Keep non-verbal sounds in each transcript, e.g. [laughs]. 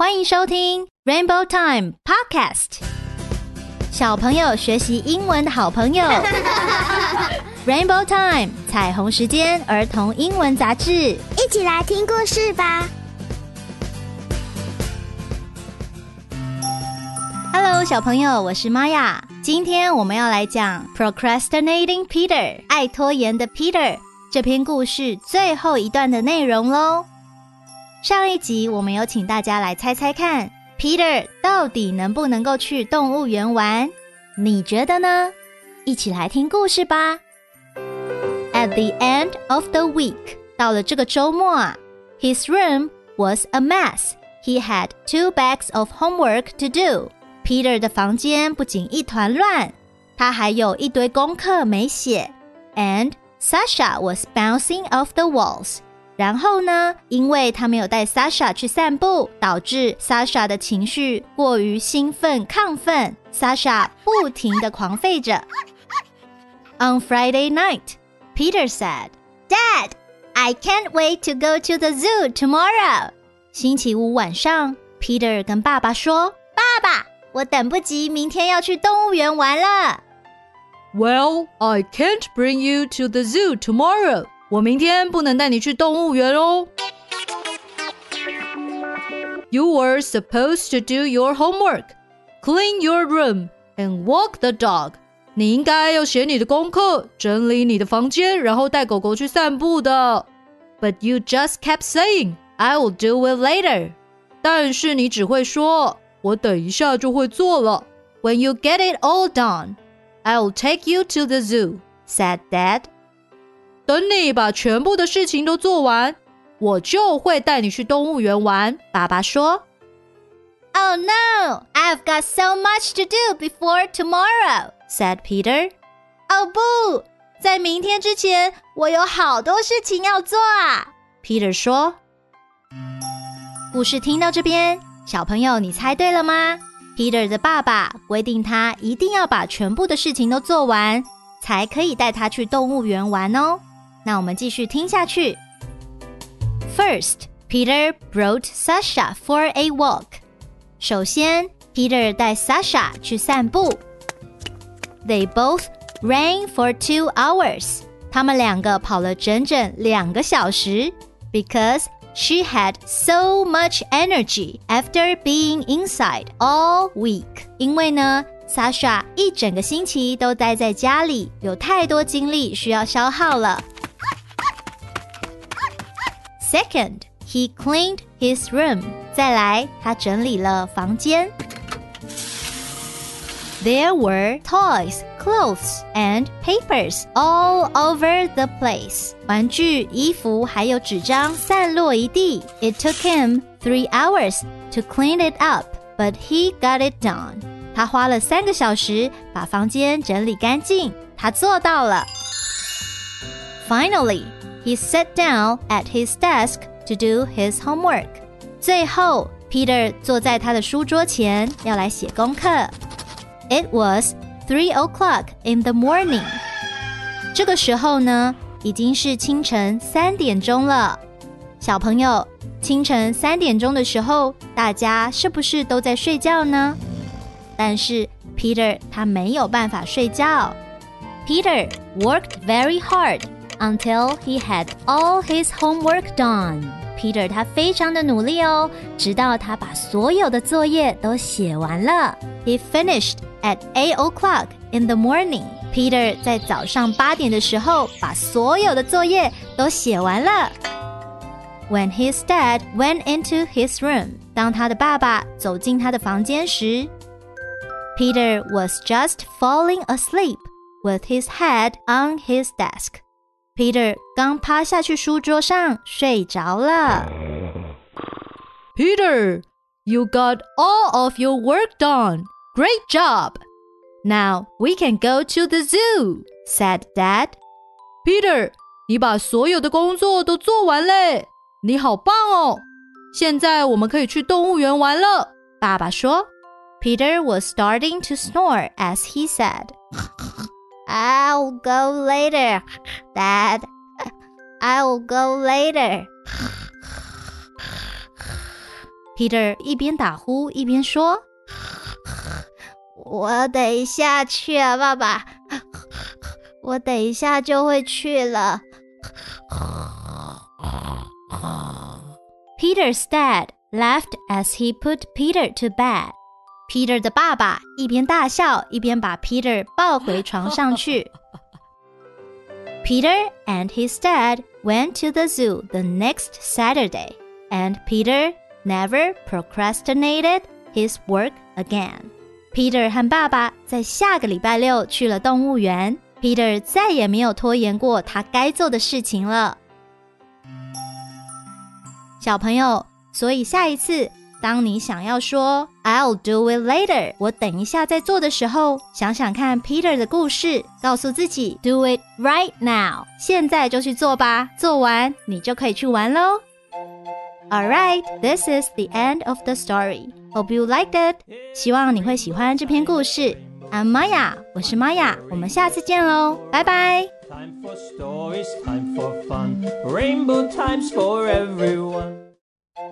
欢迎收听 Rainbow Time Podcast，小朋友学习英文的好朋友。[laughs] Rainbow Time 彩虹时间儿童英文杂志，一起来听故事吧。Hello，小朋友，我是玛雅。今天我们要来讲 Procrastinating Peter 爱拖延的 Peter 这篇故事最后一段的内容喽。上一集我们有请大家来猜猜看，Peter 到底能不能够去动物园玩？你觉得呢？一起来听故事吧。At the end of the week，到了这个周末啊，His room was a mess. He had two bags of homework to do. Peter 的房间不仅一团乱，他还有一堆功课没写。And Sasha was bouncing off the walls. 然后呢，因为他没有带 Sasha 去散步，导致 Sasha 的情绪过于兴奋亢奋，Sasha 不停的狂吠着。On Friday night, Peter said, "Dad, I can't wait to go to the zoo tomorrow." 星期五晚上，Peter 跟爸爸说：“爸爸，我等不及明天要去动物园玩了。 Well, I can't bring you to the zoo tomorrow. 我明天不能带你去动物园哦。You were supposed to do your homework, clean your room, and walk the dog. 你应该要写你的功课，整理你的房间，然后带狗狗去散步的。But you just kept saying, "I will do it later." 但是你只会说，我等一下就会做了。When you get it all done, I'll take you to the zoo," said Dad. 等你把全部的事情都做完，我就会带你去动物园玩。爸爸说 "Oh no, I've got so much to do before tomorrow," said Peter. 哦不，在明天之前，我有好多事情要做啊。Peter 说故事听到这边，小朋友你猜对了吗？Peter 的爸爸规定他一定要把全部的事情都做完，才可以带他去动物园玩哦。那我们继续听下去。First, Peter brought Sasha for a walk. 首先，Peter 带 Sasha 去散步。They both ran for two hours. 他们两个跑了整整两个小时，because she had so much energy after being inside all week. 因为呢，Sasha 一整个星期都待在家里，有太多精力需要消耗了。 Second, he cleaned his room. 再来，他整理了房间。There were toys, clothes, and papers all over the place. 玩具、衣服还有纸张散落一地。It took him three hours to clean it up, but he got it done. 他花了三个小时把房间整理干净，他做到了。Finally, he sat down at his desk to do his homework. 最后，Peter 坐在他的书桌前，要来写功课。It was three o'clock in the morning. 这个时候呢，已经是清晨三点钟了。小朋友，清晨三点钟的时候，大家是不是都在睡觉呢？但是 Peter 他没有办法睡觉。Peter worked very hard until he had all his homework done. Peter 他非常的努力哦，直到他把所有的作业都写完了。He finished at eight o'clock in the morning. Peter 在早上八点的时候把所有的作业都写完了。When his dad went into his room，当他的爸爸走进他的房间时，Peter was just falling asleep with his head on his desk. Peter 刚趴下去书桌上睡着了。 Peter, you got all of your work done. Great job. Now we can go to the zoo, said Dad. Peter，你把所有的工作都做完嘞，你好棒哦！现在我们可以去动物园玩了。爸爸说。Peter was starting to snore as he said, I'll go later, Dad. I'll go later. Peter 一边打呼一边说：“我等一下去啊，爸爸，我等一下就会去了。” Peter's dad laughed as he put Peter to bed. Peter 的爸爸一边大笑，一边把 [laughs] Peter 抱回床上去。Peter and his dad went to the zoo the next Saturday, and Peter never procrastinated his work again. Peter 和爸爸在下个礼拜六去了动物园。Peter 再也没有拖延过他该做的事情了。小朋友，所以下一次 当你想要说 "I'll do it later"，我等一下再做的时候，想想看 Peter 的故事，告诉自己 "Do it right now"，现在就去做吧，做完你就可以去玩喽。All right, this is the end of the story. Hope you liked it. 希望你会喜欢这篇故事。I'm Maya，我是 Maya，我们下次见喽，拜拜。Time for stories, time for fun, rainbow time for everyone.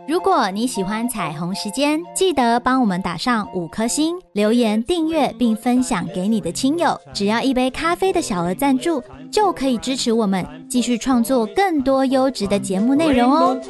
如果你喜欢彩虹时间，记得帮我们打上五颗星，留言订阅并分享给你的亲友。只要一杯咖啡的小额赞助，就可以支持我们继续创作更多优质的节目内容哦。